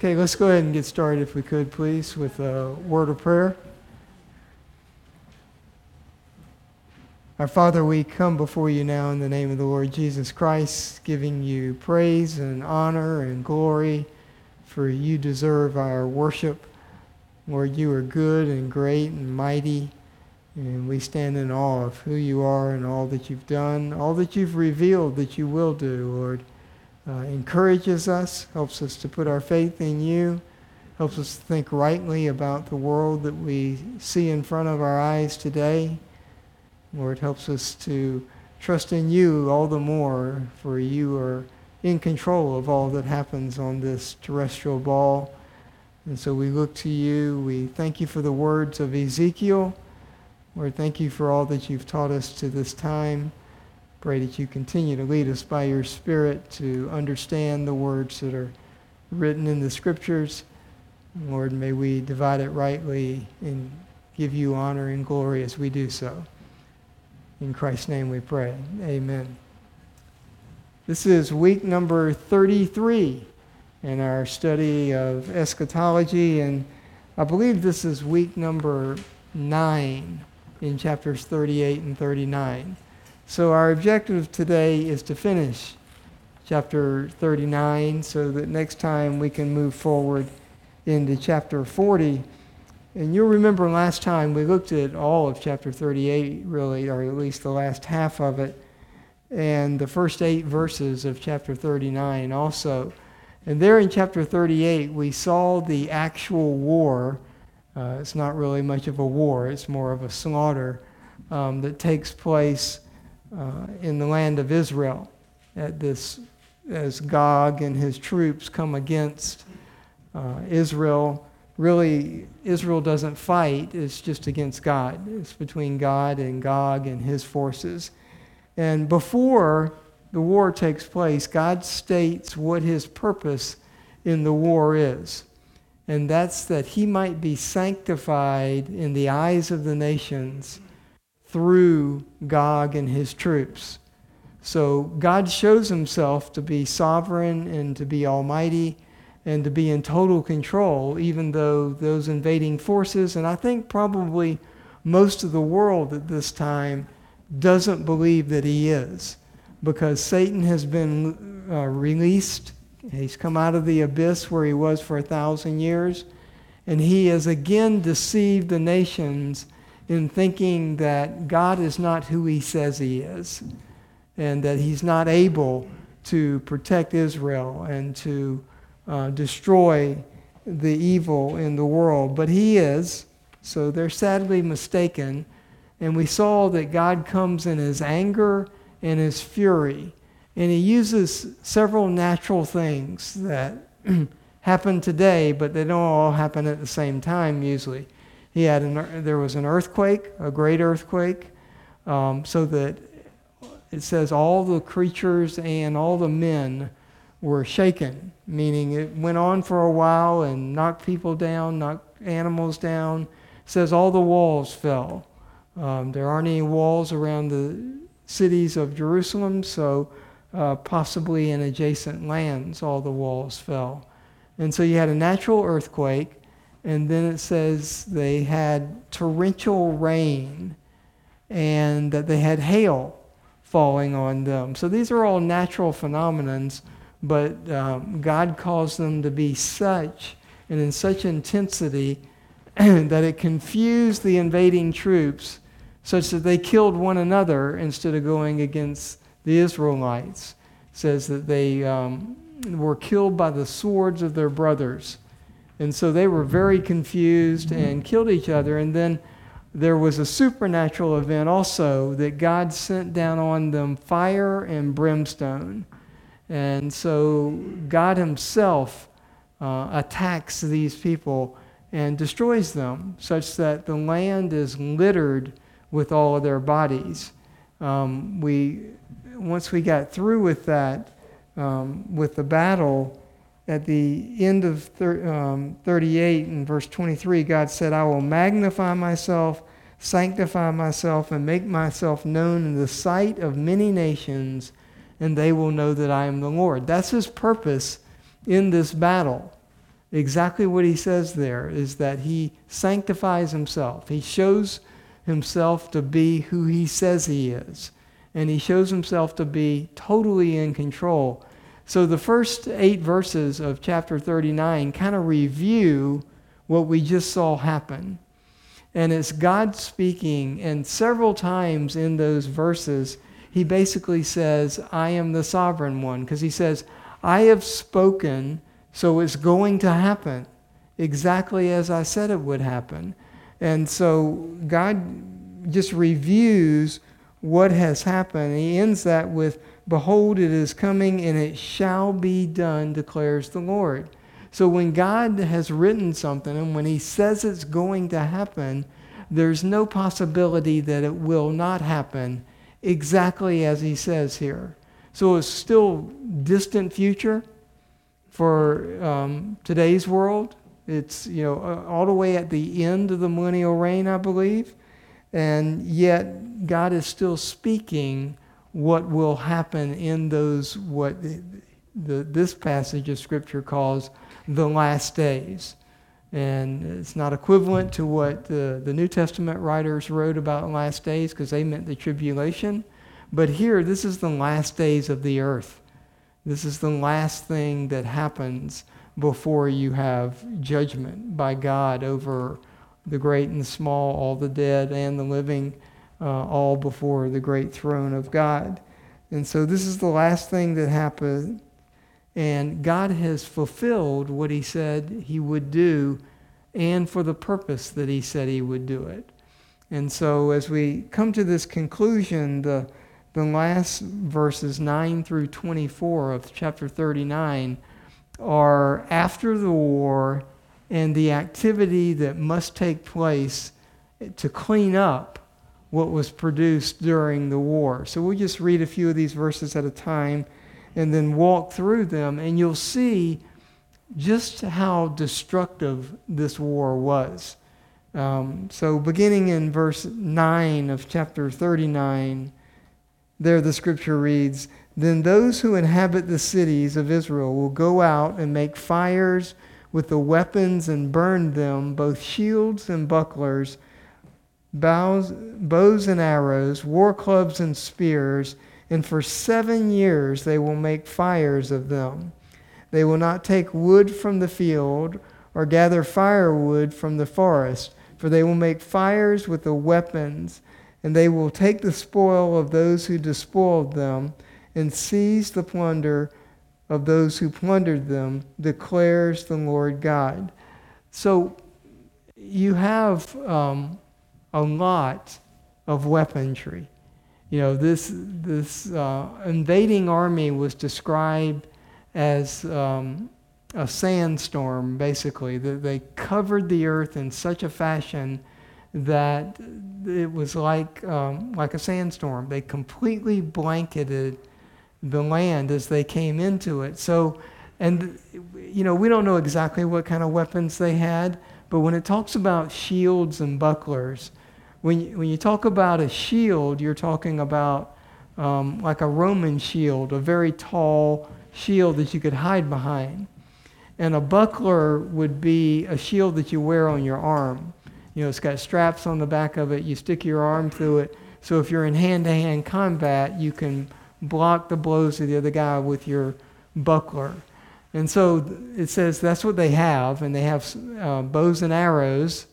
Okay, let's go ahead and get started, if we could, please, with a word of prayer. Our Father, we come before you now in the name of the Lord Jesus Christ, giving you praise and honor and glory, for you deserve our worship. Lord, you are good and great and mighty, and we stand in awe of who you are and all that you've done, all that you've revealed that you will do, Lord uh, encourages us, helps us to put our faith in you, helps us to think rightly about the world that we see in front of our eyes today. Lord, helps us to trust in you all the more, for you are in control of all that happens on this terrestrial ball. And so we look to you. We thank you for the words of Ezekiel. Lord, thank you for all that you've taught us to this time. Pray that you continue to lead us by your Spirit to understand the words that are written in the Scriptures. Lord, may we divide it rightly and give you honor and glory as we do so. In Christ's name we pray. Amen. This is week number 33 in our study of eschatology, and I believe this is week number 9 in chapters 38 and 39. So, our objective today is to finish chapter 39 so that next time we can move forward into chapter 40. And you'll remember last time we looked at all of chapter 38, really, or at least the last half of it, and the first eight verses of chapter 39 also. And there in chapter 38, we saw the actual war. Uh, it's not really much of a war, it's more of a slaughter um, that takes place uh, in the land of Israel at this as Gog and his troops come against uh, Israel. Really, Israel doesn't fight, it's just against God. It's between God and Gog and his forces. And before the war takes place, God states what his purpose in the war is. And that's that he might be sanctified in the eyes of the nations through Gog and his troops. So God shows himself to be sovereign and to be almighty and to be in total control, even though those invading forces, and I think probably most of the world at this time, doesn't believe that he is because Satan has been uh, released. He's come out of the abyss where he was for a thousand years, and he has again deceived the nations in thinking that God is not who he says he is and that he's not able to protect Israel and to uh, destroy the evil in the world. But he is, so they're sadly mistaken. And we saw that God comes in his anger and his fury. And he uses several natural things that happen today, but they don't all happen at the same time usually. He had an, there was an earthquake, a great earthquake, um, so that it says all the creatures and all the men were shaken, meaning it went on for a while and knocked people down, knocked animals down. It says all the walls fell. Um, there aren't any walls around the cities of Jerusalem, so uh, possibly in adjacent lands, all the walls fell. And so you had a natural earthquake, and then it says they had torrential rain and that they had hail falling on them. So these are all natural phenomenons, but um, God caused them to be such and in such intensity that it confused the invading troops such that they killed one another instead of going against the Israelites. It says that they um, were killed by the swords of their brothers. And so they were very confused and killed each other. And then there was a supernatural event also that God sent down on them fire and brimstone. And so God Himself uh, attacks these people and destroys them, such that the land is littered with all of their bodies. Um, we, once we got through with that, um, with the battle, at the end of thir- um, 38 and verse 23, God said, I will magnify myself, sanctify myself, and make myself known in the sight of many nations, and they will know that I am the Lord. That's his purpose in this battle. exactly what he says there is that he sanctifies himself. He shows himself to be who he says he is. And he shows himself to be totally in control. So the first eight verses of chapter 39 kind of review what we just saw happen. And it's God speaking, and several times in those verses, he basically says, I am the sovereign one, because he says, I have spoken, so it's going to happen exactly as I said it would happen. And so God just reviews what has happened. He ends that with, Behold, it is coming, and it shall be done, declares the Lord. So when God has written something, and when He says it's going to happen, there's no possibility that it will not happen exactly as He says here. So it's still distant future for um, today's world. It's you know all the way at the end of the millennial reign, I believe, and yet God is still speaking what will happen in those what the, the, this passage of Scripture calls the last days. And it's not equivalent to what the, the New Testament writers wrote about last days because they meant the tribulation. But here, this is the last days of the earth. This is the last thing that happens before you have judgment by God over the great and the small, all the dead and the living, uh, all before the great throne of God. And so this is the last thing that happened. And God has fulfilled what he said he would do and for the purpose that he said he would do it. And so as we come to this conclusion, the the last verses 9 through 24 of chapter 39 are after the war and the activity that must take place to clean up what was produced during the war. So we'll just read a few of these verses at a time and then walk through them, and you'll see just how destructive this war was. Um, so, beginning in verse 9 of chapter 39, there the scripture reads Then those who inhabit the cities of Israel will go out and make fires with the weapons and burn them, both shields and bucklers, bows, bows and arrows, war clubs and spears, and for seven years they will make fires of them. They will not take wood from the field or gather firewood from the forest, for they will make fires with the weapons and they will take the spoil of those who despoiled them and seize the plunder of those who plundered them, declares the Lord God. So you have um, a lot of weaponry. You know, this, this uh, invading army was described as um, a sandstorm, basically. They covered the earth in such a fashion that it was like, um, like a sandstorm. They completely blanketed the land as they came into it. So, and, you know, we don't know exactly what kind of weapons they had, but when it talks about shields and bucklers, when you, when you talk about a shield, you're talking about um, like a Roman shield, a very tall shield that you could hide behind. And a buckler would be a shield that you wear on your arm. You know, it's got straps on the back of it. You stick your arm through it. So if you're in hand-to-hand combat, you can block the blows of the other guy with your buckler. And so it says that's what they have, and they have uh, bows and arrows,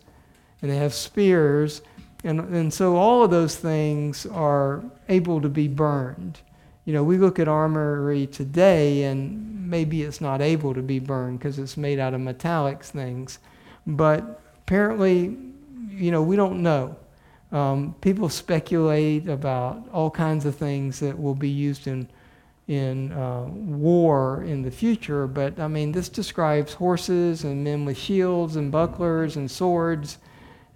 and they have spears, and, and so all of those things are able to be burned. You know, we look at armory today, and maybe it's not able to be burned because it's made out of metallics things, but apparently you know, we don't know. Um, people speculate about all kinds of things that will be used in in uh, war in the future, but I mean, this describes horses and men with shields and bucklers and swords,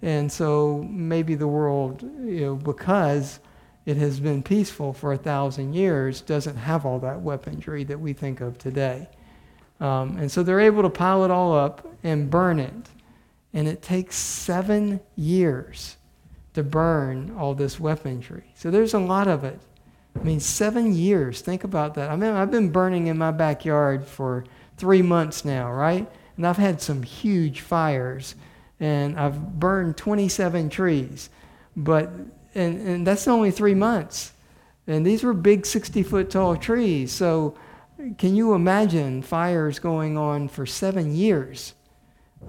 and so maybe the world, you know, because it has been peaceful for a thousand years, doesn't have all that weaponry that we think of today. Um, and so they're able to pile it all up and burn it and it takes seven years to burn all this weaponry. So there's a lot of it. I mean, seven years. Think about that. I mean, I've been burning in my backyard for three months now, right? And I've had some huge fires, and I've burned 27 trees. But, and, and that's only three months. And these were big 60 foot tall trees. So, can you imagine fires going on for seven years?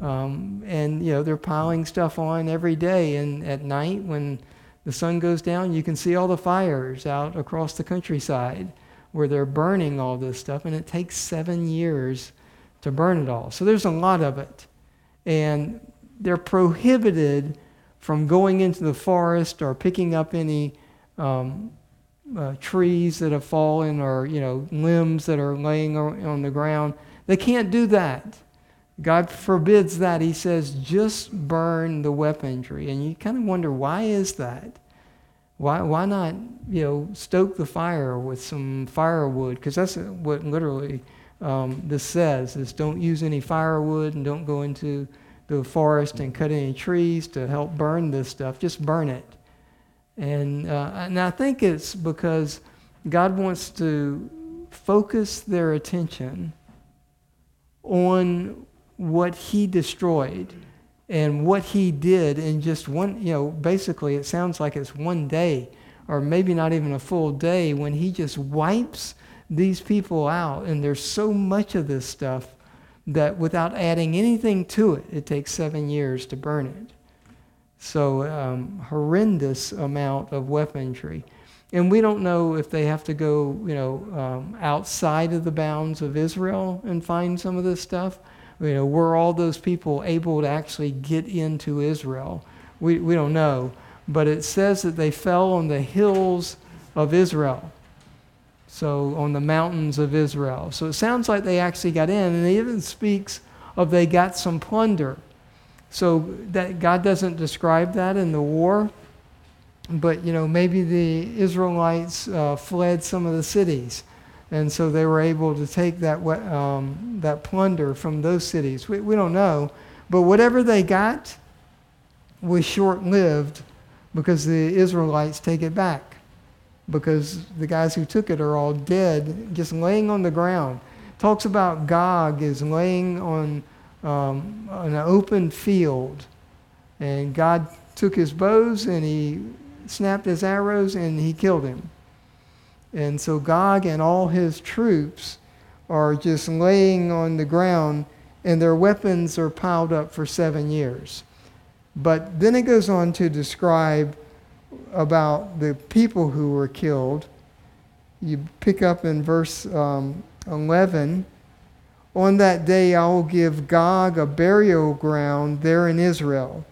Um, and, you know, they're piling stuff on every day. And at night, when the sun goes down, you can see all the fires out across the countryside where they're burning all this stuff. And it takes seven years to burn it all. So there's a lot of it. And they're prohibited from going into the forest or picking up any um, uh, trees that have fallen or you know limbs that are laying on the ground. They can't do that. God forbids that. He says, just burn the weaponry. And you kind of wonder, why is that? Why, why not, you know, stoke the fire with some firewood? Because that's what literally um, this says, is don't use any firewood and don't go into the forest and cut any trees to help burn this stuff. Just burn it. And, uh, and I think it's because God wants to focus their attention on what He destroyed and what He did in just one, you know, basically it sounds like it's one day or maybe not even a full day when He just wipes these people out. And there's so much of this stuff that without adding anything to it, it takes seven years to burn it. So, um, horrendous amount of weaponry. And we don't know if they have to go, you know, um, outside of the bounds of Israel and find some of this stuff. You know, were all those people able to actually get into Israel? We, we don't know. But it says that they fell on the hills of Israel. So, on the mountains of Israel. So, it sounds like they actually got in. And it even speaks of they got some plunder. So that God doesn't describe that in the war, but you know maybe the Israelites uh, fled some of the cities, and so they were able to take that um, that plunder from those cities. We, we don't know, but whatever they got was short-lived because the Israelites take it back because the guys who took it are all dead, just laying on the ground. Talks about Gog is laying on um, an open field. And God took his bows and he snapped his arrows and he killed him. And so Gog and all his troops are just laying on the ground and their weapons are piled up for seven years. But then it goes on to describe about the people who were killed. You pick up in verse um, 11 on that day I will give Gog a burial ground there in Israel,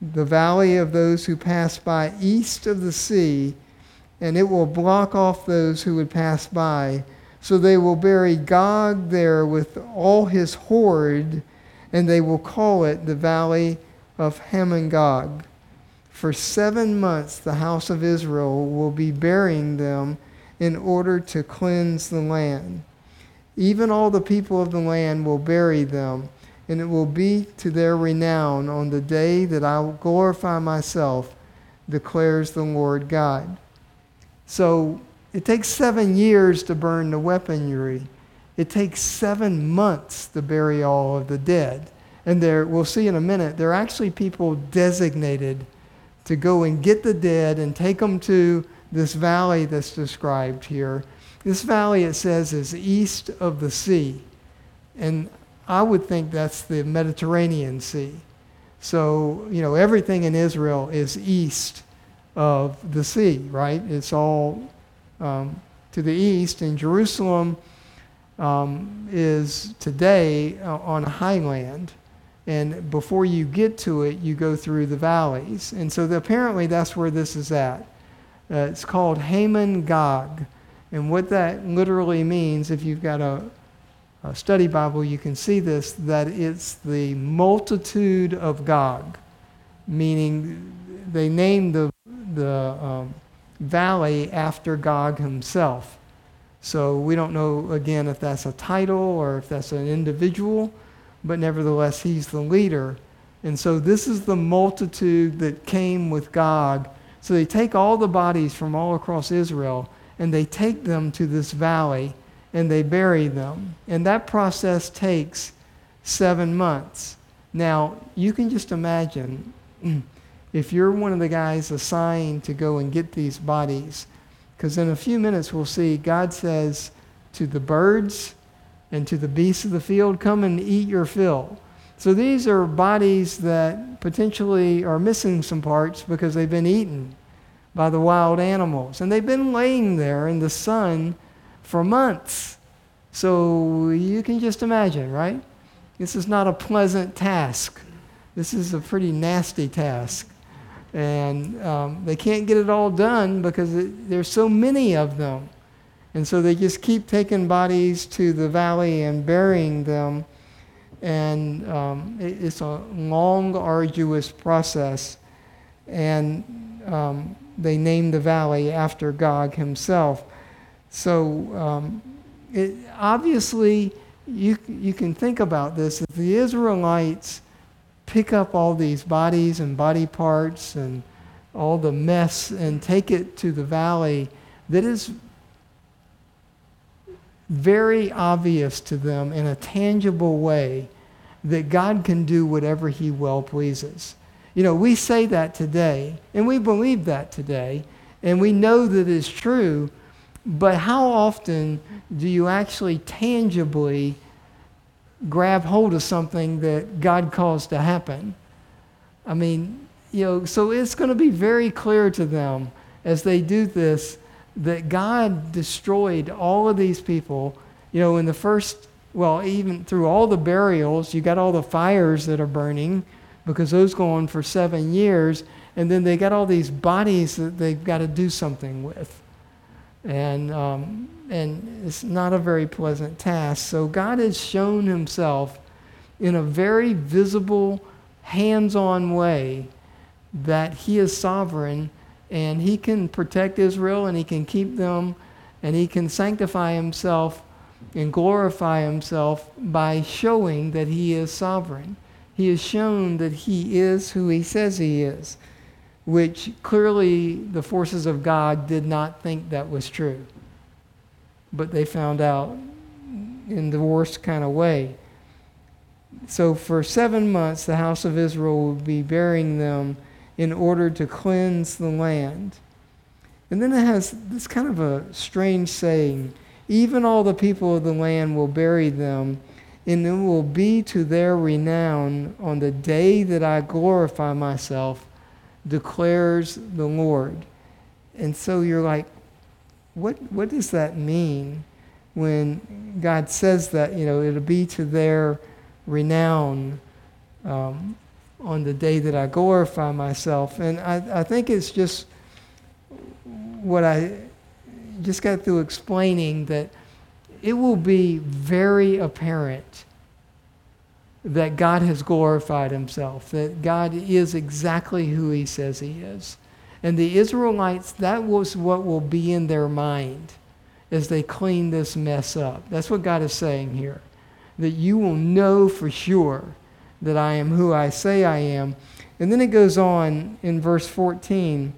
the valley of those who pass by east of the sea, and it will block off those who would pass by. So they will bury Gog there with all his horde, and they will call it the valley of Hamon-Gog. For seven months the house of Israel will be burying them in order to cleanse the land. Even all the people of the land will bury them, and it will be to their renown on the day that I will glorify myself, declares the Lord God. So it takes seven years to burn the weaponry. It takes seven months to bury all of the dead. And there, we'll see in a minute, there are actually people designated to go and get the dead and take them to this valley that's described here this valley, it says, is east of the sea. And I would think that's the Mediterranean Sea. So, you know, everything in Israel is east of the sea, right? It's all um, to the east. And Jerusalem um, is today uh, on a highland. And before you get to it, you go through the valleys. And so the, apparently that's where this is at. Uh, it's called Hamon-Gog. And what that literally means, if you've got a, a study Bible, you can see this that it's the multitude of Gog, meaning they named the, the um, valley after Gog himself. So we don't know, again, if that's a title or if that's an individual, but nevertheless, he's the leader. And so this is the multitude that came with Gog. So they take all the bodies from all across Israel and they take them to this valley and they bury them. And that process takes seven months. Now, you can just imagine if you're one of the guys assigned to go and get these bodies, because in a few minutes we'll see God says to the birds and to the beasts of the field, Come and eat your fill. So these are bodies that potentially are missing some parts because they've been eaten by the wild animals. And they've been laying there in the sun for months. So you can just imagine, right? This is not a pleasant task. This is a pretty nasty task. And um, they can't get it all done because it, there's so many of them. And so they just keep taking bodies to the valley and burying them. And um, it, it's a long, arduous process. And um, they named the valley after Gog himself. So um, it, obviously, you, you can think about this. If the Israelites pick up all these bodies and body parts and all the mess and take it to the valley, that is very obvious to them in a tangible way that God can do whatever He well pleases. You know, we say that today, and we believe that today, and we know that it's true, but how often do you actually tangibly grab hold of something that God caused to happen? I mean, you know, so it's going to be very clear to them as they do this that God destroyed all of these people. You know, in the first, well, even through all the burials, you got all the fires that are burning because those go on for seven years. And then they got all these bodies that they've got to do something with. And, um, and it's not a very pleasant task. So God has shown himself in a very visible, hands on way that he is sovereign and he can protect Israel and he can keep them and he can sanctify himself and glorify himself by showing that he is sovereign. He has shown that he is who he says he is, which clearly the forces of God did not think that was true. But they found out in the worst kind of way. So for seven months, the house of Israel will be burying them in order to cleanse the land. And then it has this kind of a strange saying even all the people of the land will bury them, and it will be to their renown on the day that I glorify myself, declares the Lord. And so you're like, what, what does that mean when God says that? You know, it'll be to their renown. Um, on the day that I glorify myself. And I, I think it's just what I just got through explaining that it will be very apparent that God has glorified himself, that God is exactly who he says he is. And the Israelites, that was what will be in their mind as they clean this mess up. That's what God is saying here. That you will know for sure that I am who I say I am. And then it goes on in verse 14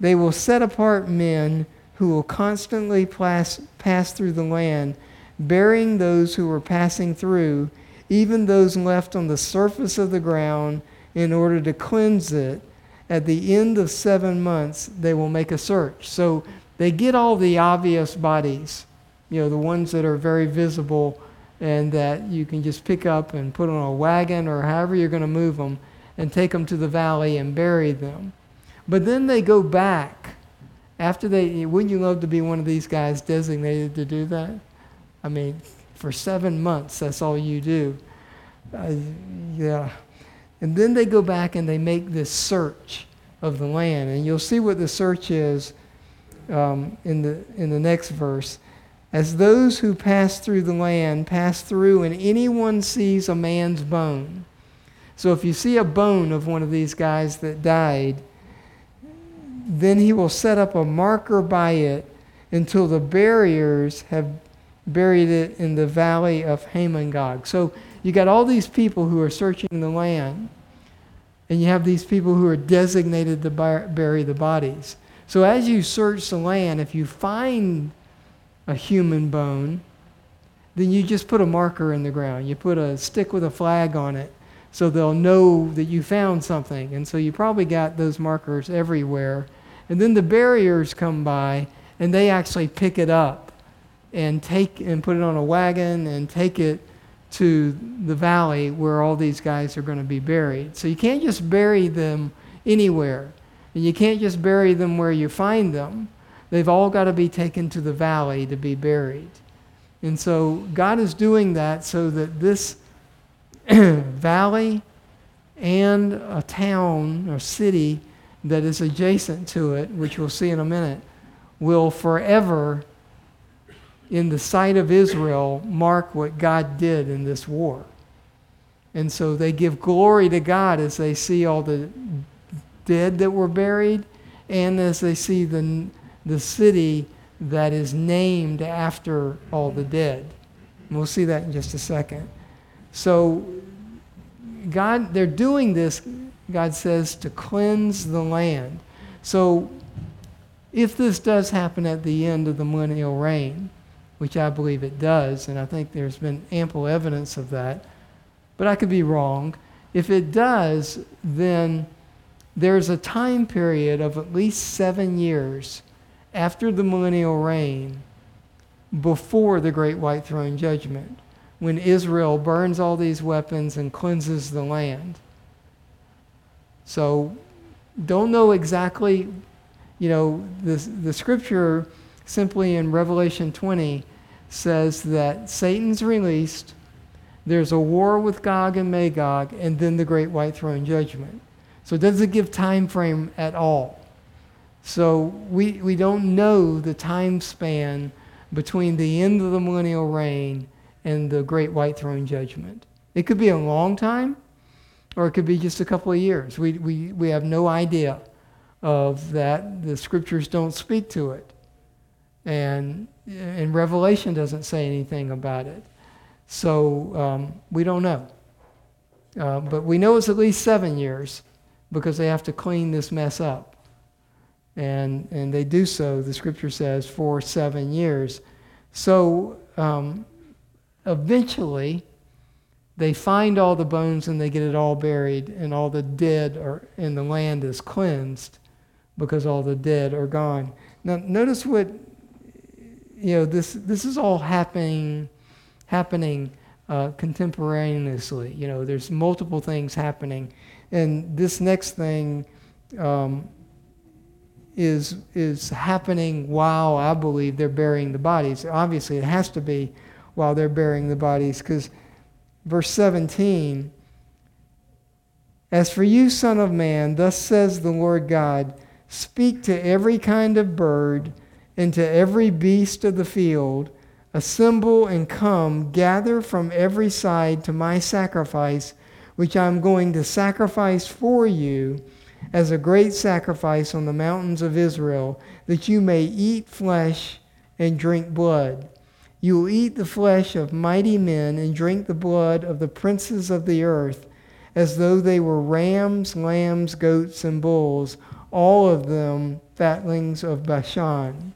they will set apart men who will constantly pass, pass through the land, burying those who are passing through, even those left on the surface of the ground, in order to cleanse it. At the end of seven months, they will make a search. So they get all the obvious bodies, you know, the ones that are very visible and that you can just pick up and put on a wagon or however you're going to move them and take them to the valley and bury them. But then they go back. After they, wouldn't you love to be one of these guys designated to do that? I mean, for seven months, that's all you do. Uh, yeah. And then they go back and they make this search of the land. And you'll see what the search is um, in, the, in the next verse. As those who pass through the land pass through, and anyone sees a man's bone. So if you see a bone of one of these guys that died, then he will set up a marker by it until the buriers have buried it in the valley of Hamon-Gog. So you got all these people who are searching the land, and you have these people who are designated to bury the bodies. So as you search the land, if you find a human bone, then you just put a marker in the ground. You put a stick with a flag on it so they'll know that you found something. And so you probably got those markers everywhere. And then the buriers come by and they actually pick it up and take and put it on a wagon and take it to the valley where all these guys are going to be buried. So you can't just bury them anywhere. And you can't just bury them where you find them. They've all got to be taken to the valley to be buried. And so God is doing that so that this valley and a town or city that is adjacent to it, which we'll see in a minute, will forever in the sight of Israel mark what God did in this war. And so they give glory to God as they see all the dead that were buried and as they see the, the city that is named after all the dead. And we'll see that in just a second. So, God, they're doing this, God says, to cleanse the land. So, if this does happen at the end of the millennial reign, which I believe it does, and I think there's been ample evidence of that, but I could be wrong. If it does, then there's a time period of at least seven years after the millennial reign before the great white throne judgment when Israel burns all these weapons and cleanses the land. So, don't know exactly, you know, the, the scripture simply in Revelation 20 says that Satan's released, there's a war with Gog and Magog, and then the great white throne judgment. So it doesn't give time frame at all. So we, we don't know the time span between the end of the millennial reign and the great white throne judgment. It could be a long time, or it could be just a couple of years. We, we, we have no idea of that. The scriptures don't speak to it. And, and Revelation doesn't say anything about it. So um, we don't know. Uh, but we know it's at least seven years because they have to clean this mess up. And, and they do so, the scripture says, for seven years. So um, eventually, they find all the bones and they get it all buried, and all the dead are in the land is cleansed because all the dead are gone. Now, notice what you know, this, this is all happening, happening uh, contemporaneously. You know, there's multiple things happening. And this next thing um, is, is happening while I believe they're burying the bodies. Obviously, it has to be while they're burying the bodies because verse 17 As for you, Son of Man, thus says the Lord God, speak to every kind of bird and to every beast of the field, Assemble and come, gather from every side to my sacrifice, which I am going to sacrifice for you as a great sacrifice on the mountains of Israel, that you may eat flesh and drink blood. You will eat the flesh of mighty men and drink the blood of the princes of the earth, as though they were rams, lambs, goats, and bulls, all of them fatlings of Bashan.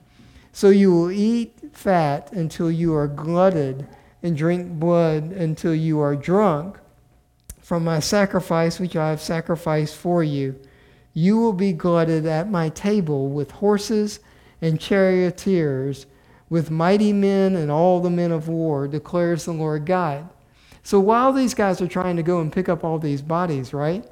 So you will eat fat until you are glutted, and drink blood until you are drunk. From my sacrifice, which I have sacrificed for you, you will be glutted at my table with horses and charioteers, with mighty men and all the men of war, declares the Lord God. So while these guys are trying to go and pick up all these bodies, right?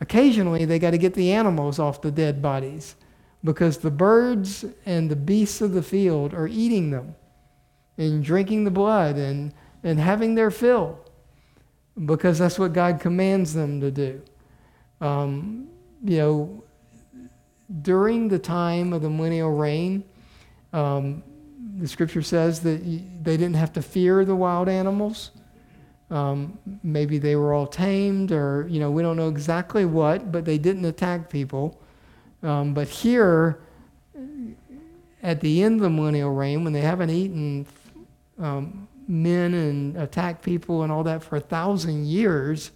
Occasionally they got to get the animals off the dead bodies because the birds and the beasts of the field are eating them and drinking the blood and, and having their fill because that's what God commands them to do. Um, you know, during the time of the millennial reign, um, the scripture says that they didn't have to fear the wild animals. Um, maybe they were all tamed, or, you know, we don't know exactly what, but they didn't attack people. Um, but here, at the end of the millennial reign, when they haven't eaten um, men and attacked people and all that for a thousand years,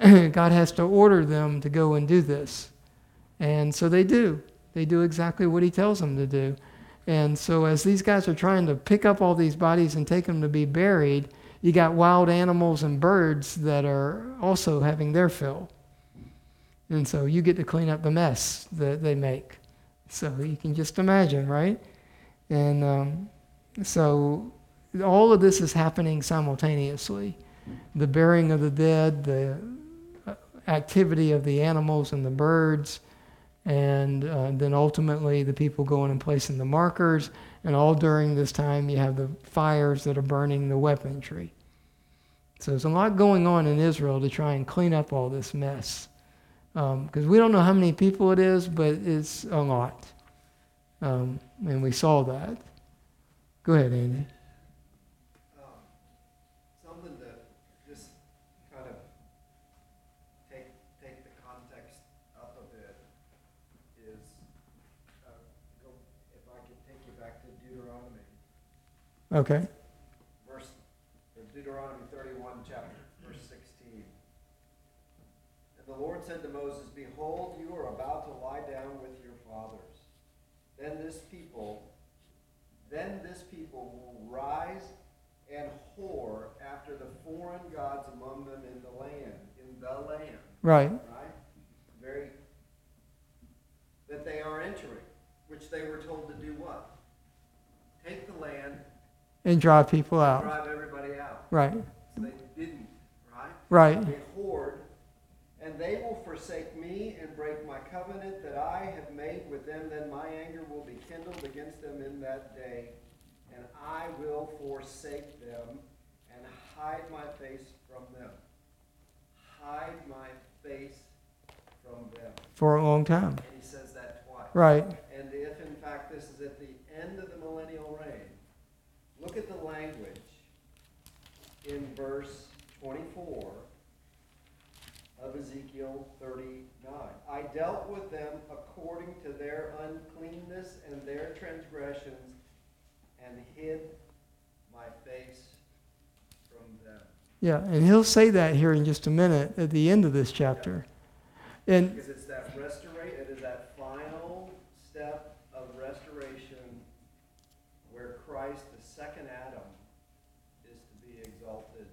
God has to order them to go and do this. And so they do. They do exactly what He tells them to do. And so, as these guys are trying to pick up all these bodies and take them to be buried, you got wild animals and birds that are also having their fill. And so, you get to clean up the mess that they make. So, you can just imagine, right? And um, so, all of this is happening simultaneously the burying of the dead, the activity of the animals and the birds, and uh, then ultimately the people going and placing the markers. And all during this time, you have the fires that are burning the weaponry. So there's a lot going on in Israel to try and clean up all this mess. Because um, we don't know how many people it is, but it's a lot. Um, and we saw that. Go ahead, Andy. Okay. Verse Deuteronomy 31, chapter verse 16. And the Lord said to Moses, Behold, you are about to lie down with your fathers. Then this people, then this people will rise and whore after the foreign gods among them in the land, in the land. Right. Right? Very that they are entering, which they were told to do what? Take the land and drive people out. Drive everybody out. Right. So they didn't, right? Right. They hoard, and they will forsake me and break my covenant that I have made with them. Then my anger will be kindled against them in that day, and I will forsake them and hide my face from them. Hide my face from them. For a long time. And he says that twice. Right. And if in fact this is at the end of the millennial reign, Look at the language in verse 24 of Ezekiel 39. I dealt with them according to their uncleanness and their transgressions and hid my face from them. Yeah, and he'll say that here in just a minute at the end of this chapter. Yeah. And because it's that restorate, it is that final step of restoration where Christ second Adam is to be exalted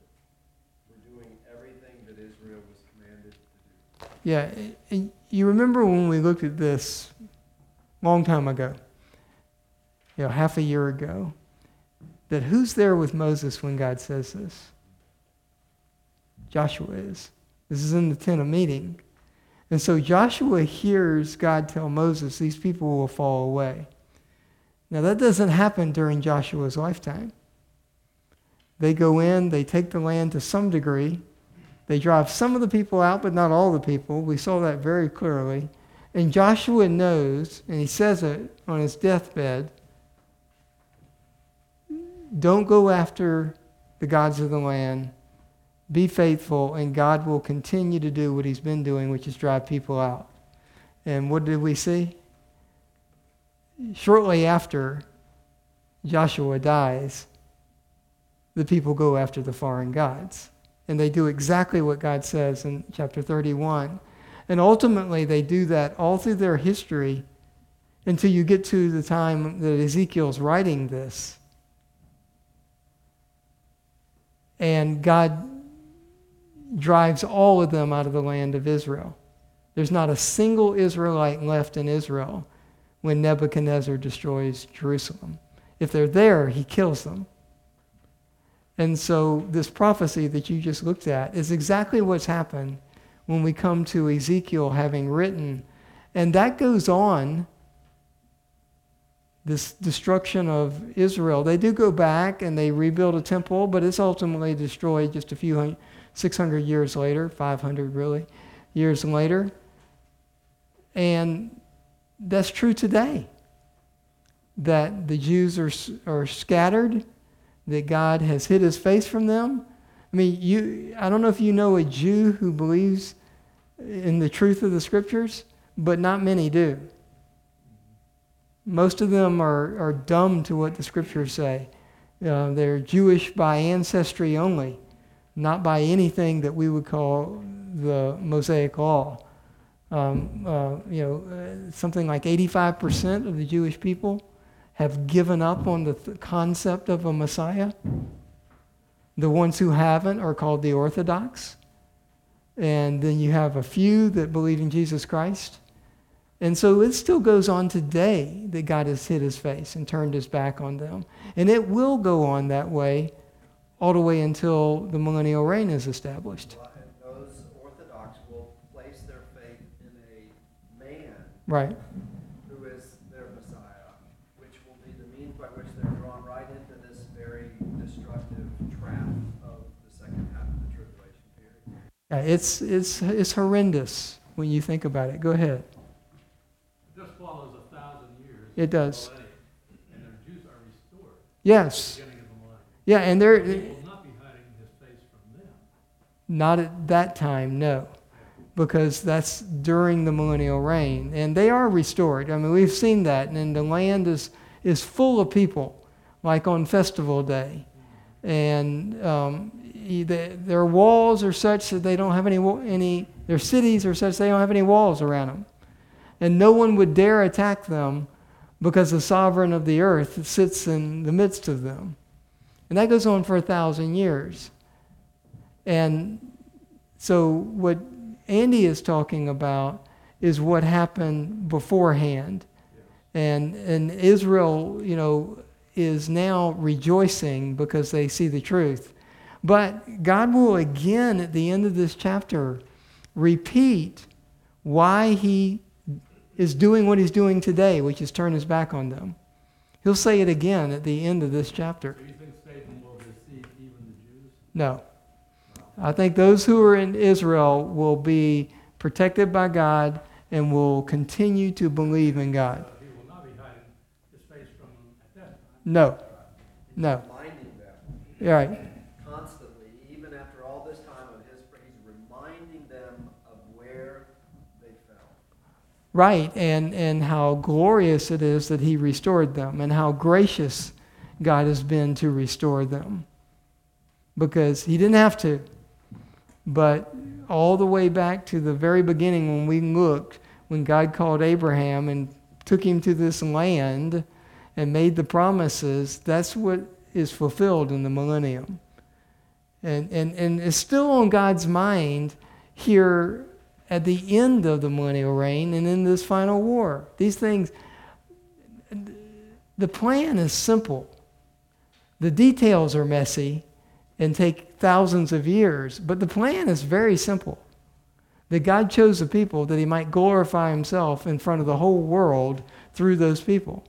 for doing everything that Israel was commanded to do. Yeah, you remember when we looked at this long time ago, you know, half a year ago, that who's there with Moses when God says this? Joshua is. This is in the tent of meeting. And so Joshua hears God tell Moses, these people will fall away. Now, that doesn't happen during Joshua's lifetime. They go in, they take the land to some degree. They drive some of the people out, but not all the people. We saw that very clearly. And Joshua knows, and he says it on his deathbed don't go after the gods of the land. Be faithful, and God will continue to do what he's been doing, which is drive people out. And what did we see? shortly after Joshua dies, the people go after the foreign gods. And they do exactly what God says in chapter 31. And ultimately, they do that all through their history until you get to the time that Ezekiel's writing this. And God drives all of them out of the land of Israel. There's not a single Israelite left in Israel when Nebuchadnezzar destroys Jerusalem. If they're there, he kills them. And so, this prophecy that you just looked at is exactly what's happened when we come to Ezekiel having written. And that goes on, this destruction of Israel. They do go back and they rebuild a temple, but it's ultimately destroyed just a few hundred, 600 years later, 500 really, years later. And that's true today. That the Jews are, are scattered, that God has hid his face from them. I mean, you, I don't know if you know a Jew who believes in the truth of the scriptures, but not many do. Most of them are, are dumb to what the scriptures say. Uh, they're Jewish by ancestry only, not by anything that we would call the Mosaic Law um, uh, you know, uh, something like 85% of the Jewish people have given up on the th- concept of a Messiah. The ones who haven't are called the Orthodox. And then you have a few that believe in Jesus Christ. And so it still goes on today that God has hid his face and turned his back on them. And it will go on that way all the way until the millennial reign is established. Well, And those Orthodox will place their faith in a man Right. who is their Messiah, which will be the means by which they're drawn right into this very destructive trap of the second half of the tribulation period. Yeah, it's, it's, it's horrendous when you think about it. Go ahead. This follows a thousand years. It does. And their Jews are restored Yes. the the. Yeah, and they're will not be hiding his face from them. not at that time, no, because that's during the millennial reign. And they are restored. I mean, we've seen that. And the land is, is full of people, like on festival day. And um, the- their walls are such that they don't have any, any, their cities are such they don't have any walls around them. And no one would dare attack them because the sovereign of the earth sits in the midst of them. And that goes on for a thousand years. And so, what Andy is talking about is what happened beforehand. And, and Israel, you know, is now rejoicing because they see the truth. But God will again, at the end of this chapter, repeat why he is doing what he's doing today, which is turn his back on them. He'll say it again at the end of this chapter. Do you think Satan will deceive even the Jews? No. I think those who are in Israel will be protected by God and will continue to believe in God. Uh, He will not be hiding his face from them at that time. No. He's No. Reminding them Right. constantly, even after all this time of his, he's reminding them of where they fell. Right. And, and how glorious it is that He restored them and how gracious God has been to restore them. Because He didn't have to. But all the way back to the very beginning when we looked, when God called Abraham and took him to this land and made the promises, that's what is fulfilled in the millennium. And, and, and it's still on God's mind here at the end of the millennial reign and in this final war. These things, the plan is simple. The details are messy and take thousands of years, but the plan is very simple. That God chose a people that he might glorify himself in front of the whole world through those people.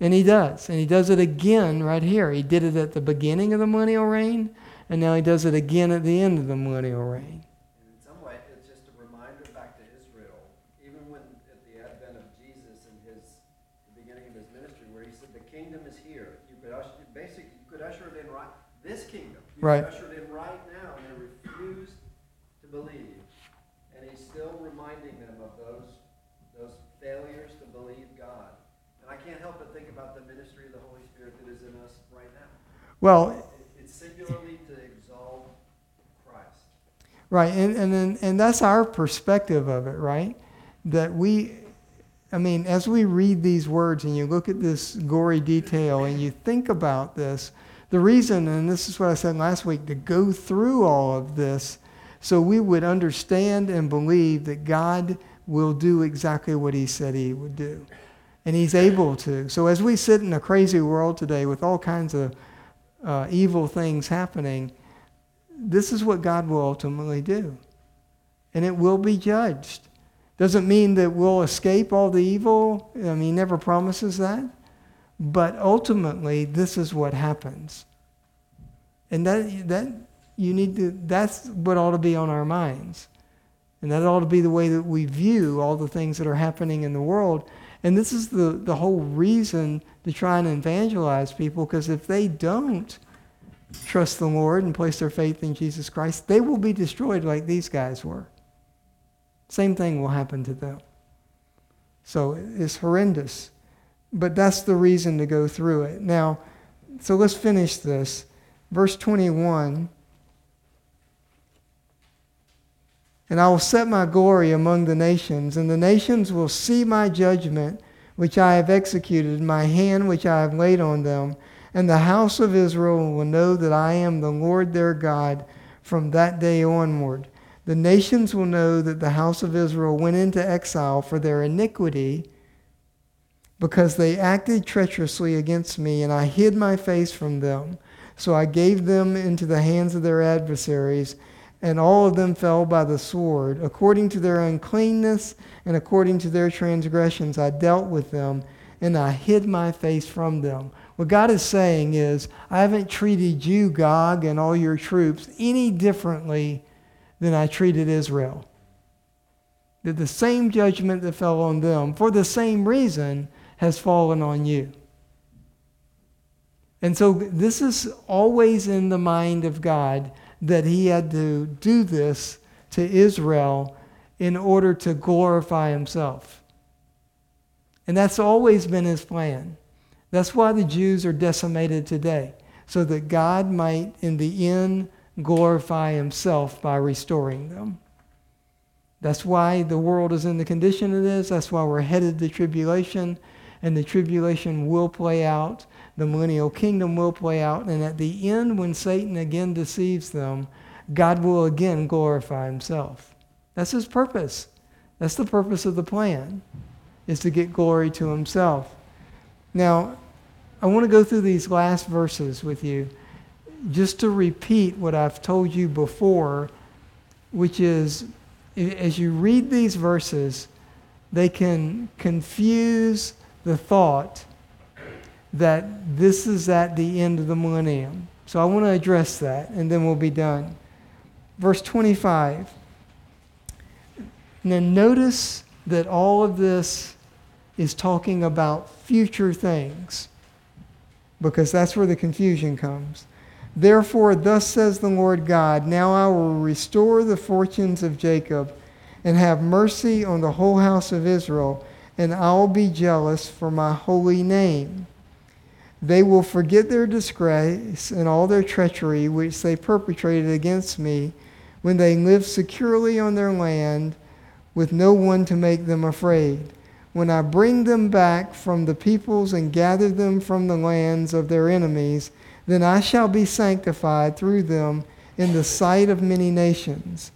And he does. And he does it again right here. He did it at the beginning of the millennial reign, and now he does it again at the end of the millennial reign. And in some way, it's just a reminder back to Israel, even when at the advent of Jesus and his the beginning of his ministry, where he said, "The kingdom is here." You could usher, basically, you could usher it in right. This kingdom, you Right. could usher in right now, and they refused to believe. And he's still reminding them of those those failures to believe God. And I can't help but think about the ministry of the Holy Spirit that is in us right now. Well, It- It's singularly to exalt Christ. Right, and and then, and that's our perspective of it, right? That we, I mean, as we read these words and you look at this gory detail and you think about this, the reason, and this is what I said last week, to go through all of this, so we would understand and believe that God will do exactly what He said He would do, and He's able to. So as we sit in a crazy world today with all kinds of uh, evil things happening this is what God will ultimately do. And it will be judged. Doesn't mean that we'll escape all the evil. I mean, he never promises that. But ultimately, this is what happens. And that, that you need to, that's what ought to be on our minds. And that ought to be the way that we view all the things that are happening in the world. And this is the, the whole reason to try and evangelize people, because if they don't, trust the Lord and place their faith in Jesus Christ, they will be destroyed like these guys were. Same thing will happen to them. So it's horrendous. But that's the reason to go through it. Now, so let's finish this. Verse 21 And I will set my glory among the nations, and the nations will see my judgment which I have executed, my hand which I have laid on them. And the house of Israel will know that I am the Lord their God from that day onward. The nations will know that the house of Israel went into exile for their iniquity because they acted treacherously against me, and I hid my face from them. So I gave them into the hands of their adversaries, and all of them fell by the sword. According to their uncleanness and according to their transgressions, I dealt with them, and I hid my face from them. What God is saying is, I haven't treated you, Gog, and all your troops any differently than I treated Israel. That the same judgment that fell on them, for the same reason, has fallen on you. And so this is always in the mind of God that he had to do this to Israel in order to glorify himself. And that's always been his plan. That's why the Jews are decimated today, so that God might, in the end, glorify himself by restoring them. That's why the world is in the condition it is. That's why we're headed to tribulation, and the tribulation will play out. The millennial kingdom will play out, and at the end, when Satan again deceives them, God will again glorify himself. That's his purpose. That's the purpose of the plan, is to get glory to himself. Now, I want to go through these last verses with you just to repeat what I've told you before, which is as you read these verses, they can confuse the thought that this is at the end of the millennium. So I want to address that, and then we'll be done. Verse 25. Now, notice that all of this is talking about future things, because that's where the confusion comes. Therefore, thus says the Lord God Now I will restore the fortunes of Jacob and have mercy on the whole house of Israel, and I will be jealous for my holy name. They will forget their disgrace and all their treachery which they perpetrated against me when they live securely on their land with no one to make them afraid. When I bring them back from the peoples and gather them from the lands of their enemies, then I shall be sanctified through them in the sight of many nations.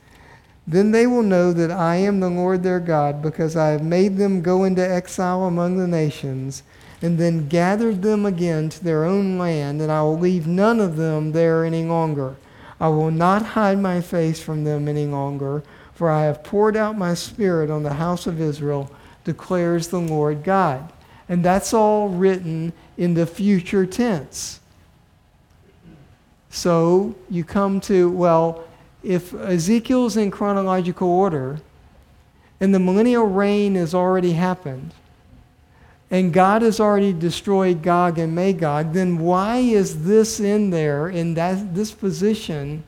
Then they will know that I am the Lord their God, because I have made them go into exile among the nations, and then gathered them again to their own land, and I will leave none of them there any longer. I will not hide my face from them any longer, for I have poured out my spirit on the house of Israel, declares the Lord God. And that's all written in the future tense. So you come to, well, if Ezekiel's in chronological order and the millennial reign has already happened and God has already destroyed Gog and Magog, then why is this in there in that, this position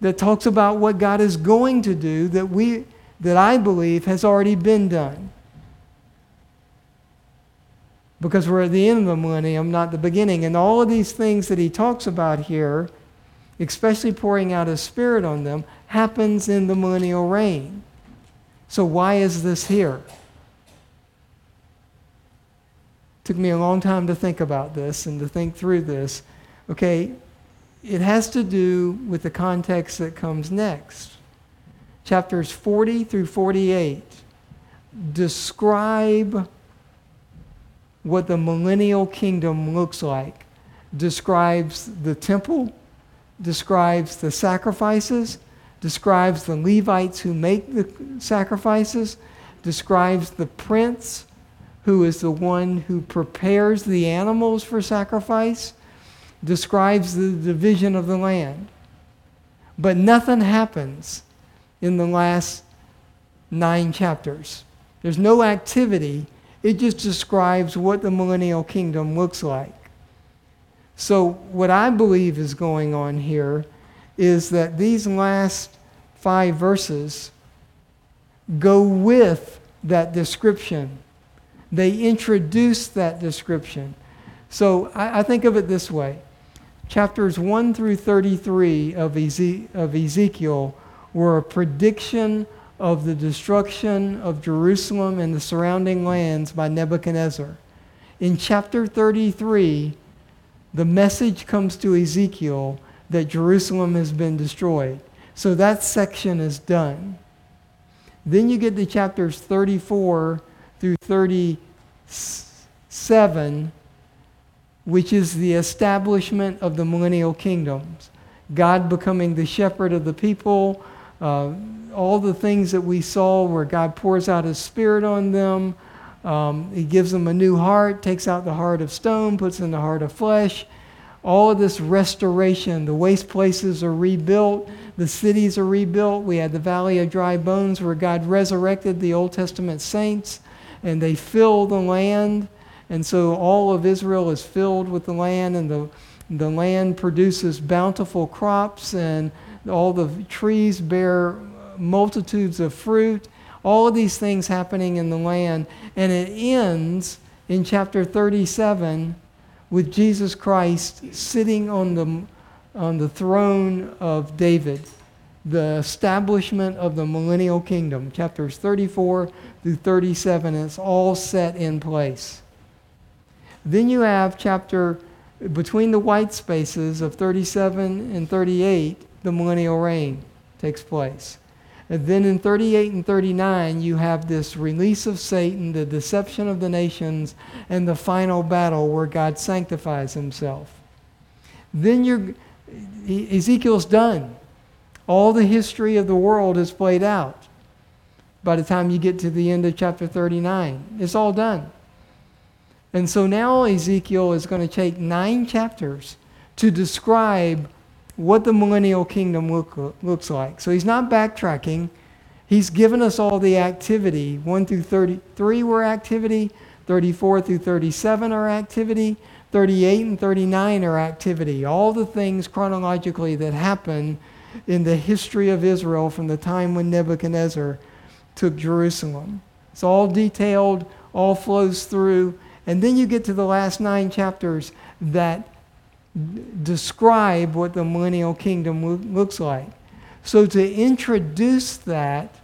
that talks about what God is going to do that, we, that I believe has already been done? because we're at the end of the millennium, not the beginning. And all of these things that he talks about here, especially pouring out his spirit on them, happens in the millennial reign. So why is this here? Took me a long time to think about this and to think through this. Okay, it has to do with the context that comes next. Chapters 40 through 48 describe what the millennial kingdom looks like, describes the temple, describes the sacrifices, describes the Levites who make the sacrifices, describes the prince who is the one who prepares the animals for sacrifice, describes the division of the land. But nothing happens in the last nine chapters. There's no activity it just describes what the millennial kingdom looks like. So, what I believe is going on here is that these last five verses go with that description. They introduce that description. So, I, I think of it this way chapters 1 through 33 of, Eze- of Ezekiel were a prediction of the destruction of Jerusalem and the surrounding lands by Nebuchadnezzar. In chapter 33, the message comes to Ezekiel that Jerusalem has been destroyed. So that section is done. Then you get to chapters 34 through 37, which is the establishment of the millennial kingdoms. God becoming the shepherd of the people, uh, all the things that we saw where God pours out his spirit on them. Um, he gives them a new heart, takes out the heart of stone, puts in the heart of flesh. All of this restoration, the waste places are rebuilt, the cities are rebuilt. We had the valley of dry bones where God resurrected the Old Testament saints and they fill the land. And so all of Israel is filled with the land, and the, the land produces bountiful crops, and all the trees bear multitudes of fruit. All of these things happening in the land. And it ends in chapter 37 with Jesus Christ sitting on the, on the throne of David, the establishment of the millennial kingdom, chapters 34 through 37. It's all set in place. Then you have chapter between the white spaces of 37 and 38, the millennial reign takes place. And then in 38 and 39, you have this release of Satan, the deception of the nations, and the final battle where God sanctifies himself. Then you're, Ezekiel's done. All the history of the world is played out by the time you get to the end of chapter 39. It's all done. And so now Ezekiel is going to take nine chapters to describe what the millennial kingdom look, looks like. So he's not backtracking. He's given us all the activity. 1 through 33 were activity, 34 through 37 are activity, 38 and 39 are activity. All the things chronologically that happen in the history of Israel from the time when Nebuchadnezzar took Jerusalem. It's all detailed, all flows through. And then you get to the last nine chapters that describe what the millennial kingdom looks like. So, to introduce that,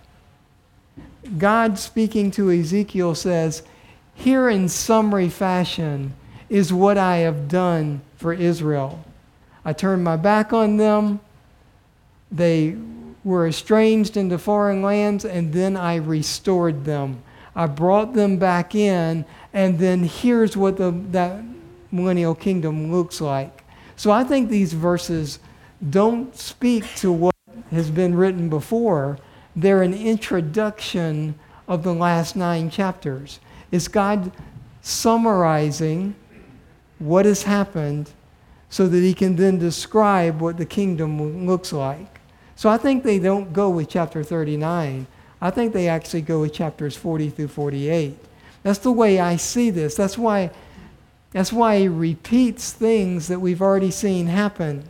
God speaking to Ezekiel says, Here in summary fashion is what I have done for Israel. I turned my back on them, they were estranged into foreign lands, and then I restored them. I brought them back in, and then here's what the, that millennial kingdom looks like. So I think these verses don't speak to what has been written before. They're an introduction of the last nine chapters. It's God summarizing what has happened so that he can then describe what the kingdom looks like. So I think they don't go with chapter 39. I think they actually go with chapters 40 through 48. That's the way I see this. That's why that's why he repeats things that we've already seen happen.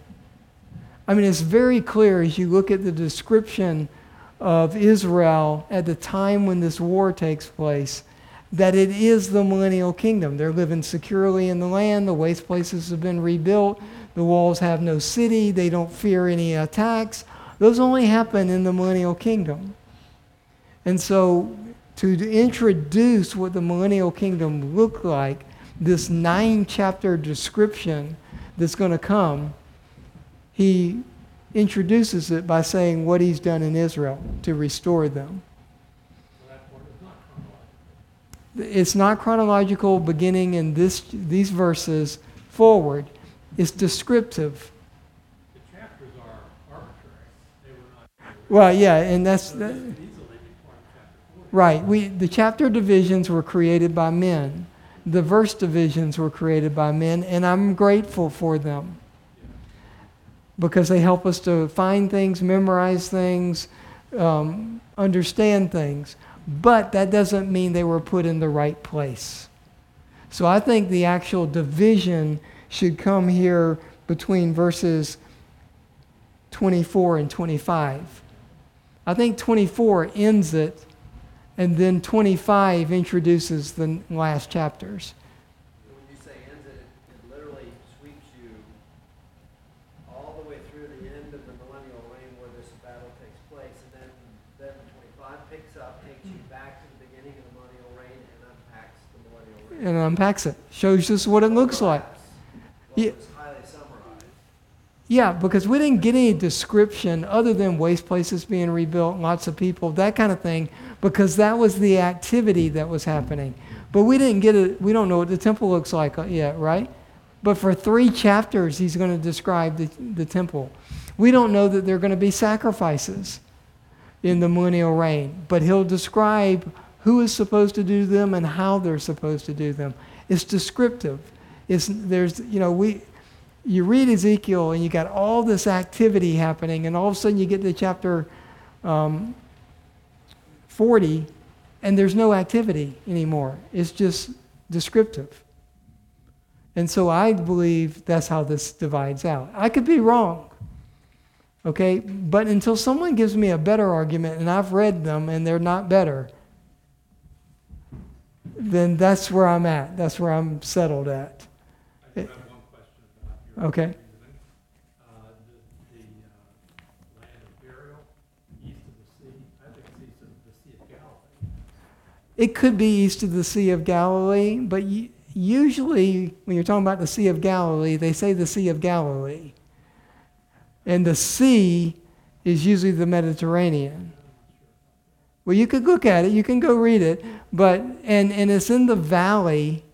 I mean, it's very clear as you look at the description of Israel at the time when this war takes place that it is the millennial kingdom. They're living securely in the land, the waste places have been rebuilt, the walls have no city, they don't fear any attacks. Those only happen in the millennial kingdom. And so, to introduce what the millennial kingdom looked like, this nine chapter description that's going to come, he introduces it by saying what he's done in Israel to restore them. It's not chronological beginning in this, these verses forward. It's descriptive. The chapters are arbitrary. They were not. Well, yeah, and that's So that, right. We the chapter divisions were created by men. The verse divisions were created by men, and I'm grateful for them because they help us to find things, memorize things, um, understand things. But that doesn't mean they were put in the right place. So I think the actual division should come here between verses 24 and 25. I think 24 ends it, and then 25 introduces the last chapters. When you say ends it, it literally sweeps you all the way through the end of the millennial reign where this battle takes place. And then, then when 25 takes you back to the beginning of the millennial reign and unpacks the millennial reign. and unpacks it, shows us what it looks like. Yeah. But it's highly summarized. Yeah, because we didn't get any description other than waste places being rebuilt, lots of people, that kind of thing, because that was the activity that was happening. But we didn't get it, we don't know what the temple looks like yet, right? But for three chapters, he's going to describe the, the temple. We don't know that there are going to be sacrifices in the millennial reign, but he'll describe who is supposed to do them and how they're supposed to do them. It's descriptive. It's, there's, you know, we, you read Ezekiel and you got all this activity happening, and all of a sudden you get to chapter um, 40, and there's no activity anymore. It's just descriptive. And so I believe that's how this divides out. I could be wrong. Okay? But until someone gives me a better argument, and I've read them and they're not better, then that's where I'm at. That's where I'm settled at. I have one question about your Okay. reasoning. Uh, the, the, uh, land of burial east of the sea, I think it's east of the Sea of Galilee. It could be east of the Sea of Galilee, but usually when you're talking about the Sea of Galilee, they say the Sea of Galilee. And the sea is usually the Mediterranean. Well, you could look at it, you can go read it, but and, and it's in the valley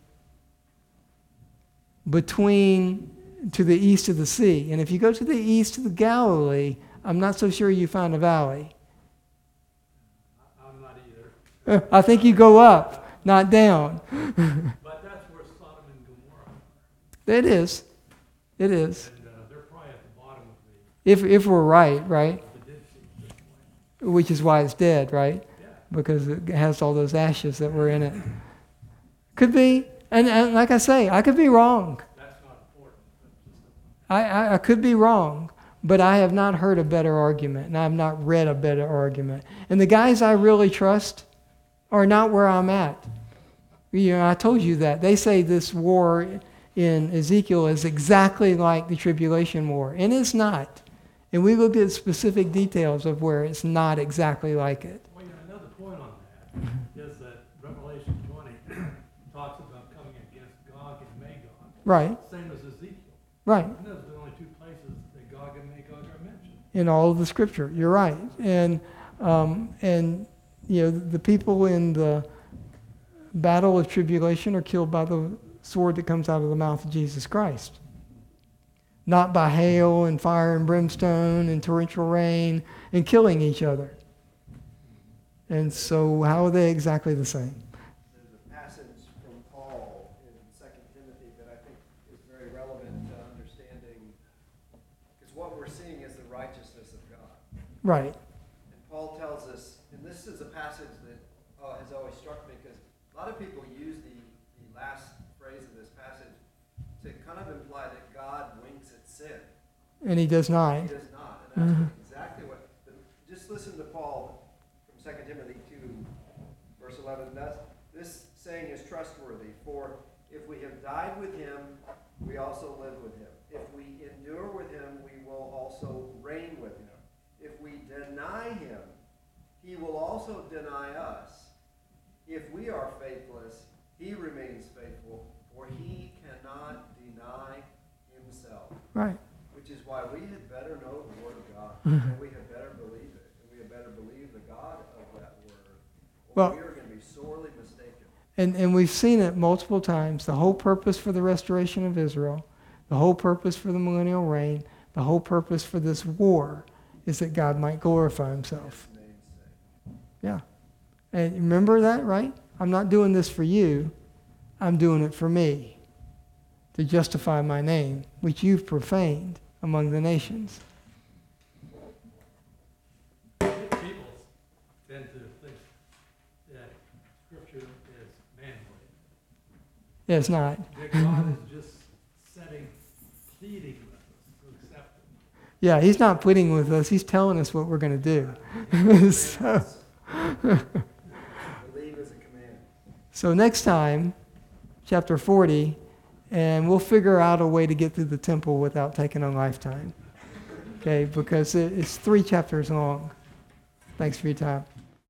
between to the east of the sea. And if you go to the east of the Galilee, I'm not so sure you find a valley. I- I'm not either, I think you go up, not down. but that's where Sodom and Gomorrah, It is. It is. and, uh, they're probably at the bottom of the, If, if we're right, right? the Dead Sea at this point. Which is why it's dead, right? Yeah, Because it has all those ashes that were in it. Could be. And, and like I say, I could be wrong. that's not important, but just a I, I, I could be wrong. But I have not heard a better argument, and I have not read a better argument. And the guys I really trust are not where I'm at. You know, I told you that. They say this war in Ezekiel is exactly like the tribulation war, and it's not. And we looked at specific details of where it's not exactly like it. Well, you know, another point on that is that Revelation twenty talks about coming against Gog and Magog, Right, same as Ezekiel. right. And those are the only two places that Gog and Magog are mentioned. in all of the scripture. You're right. And, um, and you know, the people in the battle of tribulation are killed by the sword that comes out of the mouth of Jesus Christ. Not by hail and fire and brimstone and torrential rain and killing each other. And so, how are they exactly the same? There's a passage from Paul in Second Timothy that I think is very relevant to understanding, because what we're seeing is the righteousness of God. Right. And Paul tells us, and this is a passage that uh, has always struck me, because a lot of people use the, the last phrase of this passage to kind of imply that God winks at sin. And he does not. He does not, and that's mm-hmm. exactly what. Just listen to Paul from Second Timothy two, verse eleven. That's, this saying is trustworthy. For if we have died with him, we also live with him. If we endure with him, we will also reign with him. If we deny him, he will also deny us. If we are faithless, he remains faithful, for he cannot deny himself Right. Which is why we had better know the Word of God, Mm-hmm. and we had better believe it, and we had better believe the God of that Word, or Well- we are going to be sorely mistaken. And, and we've seen it multiple times. The whole purpose for the restoration of Israel, the whole purpose for the millennial reign, the whole purpose for this war is that God might glorify himself. His name's sake. Yeah. And remember that, right? I'm not doing this for you, I'm doing it for me to justify my name, which you've profaned among the nations. People tend to think that scripture is man-made. Yeah, it's not. God is just setting, pleading with us to accept it. Yeah, he's not pleading with us, he's telling us what we're going to do. so, Believe is a command. so next time, chapter 40, and we'll figure out a way to get through the temple without taking a lifetime. Okay, because it's three chapters long. Thanks for your time.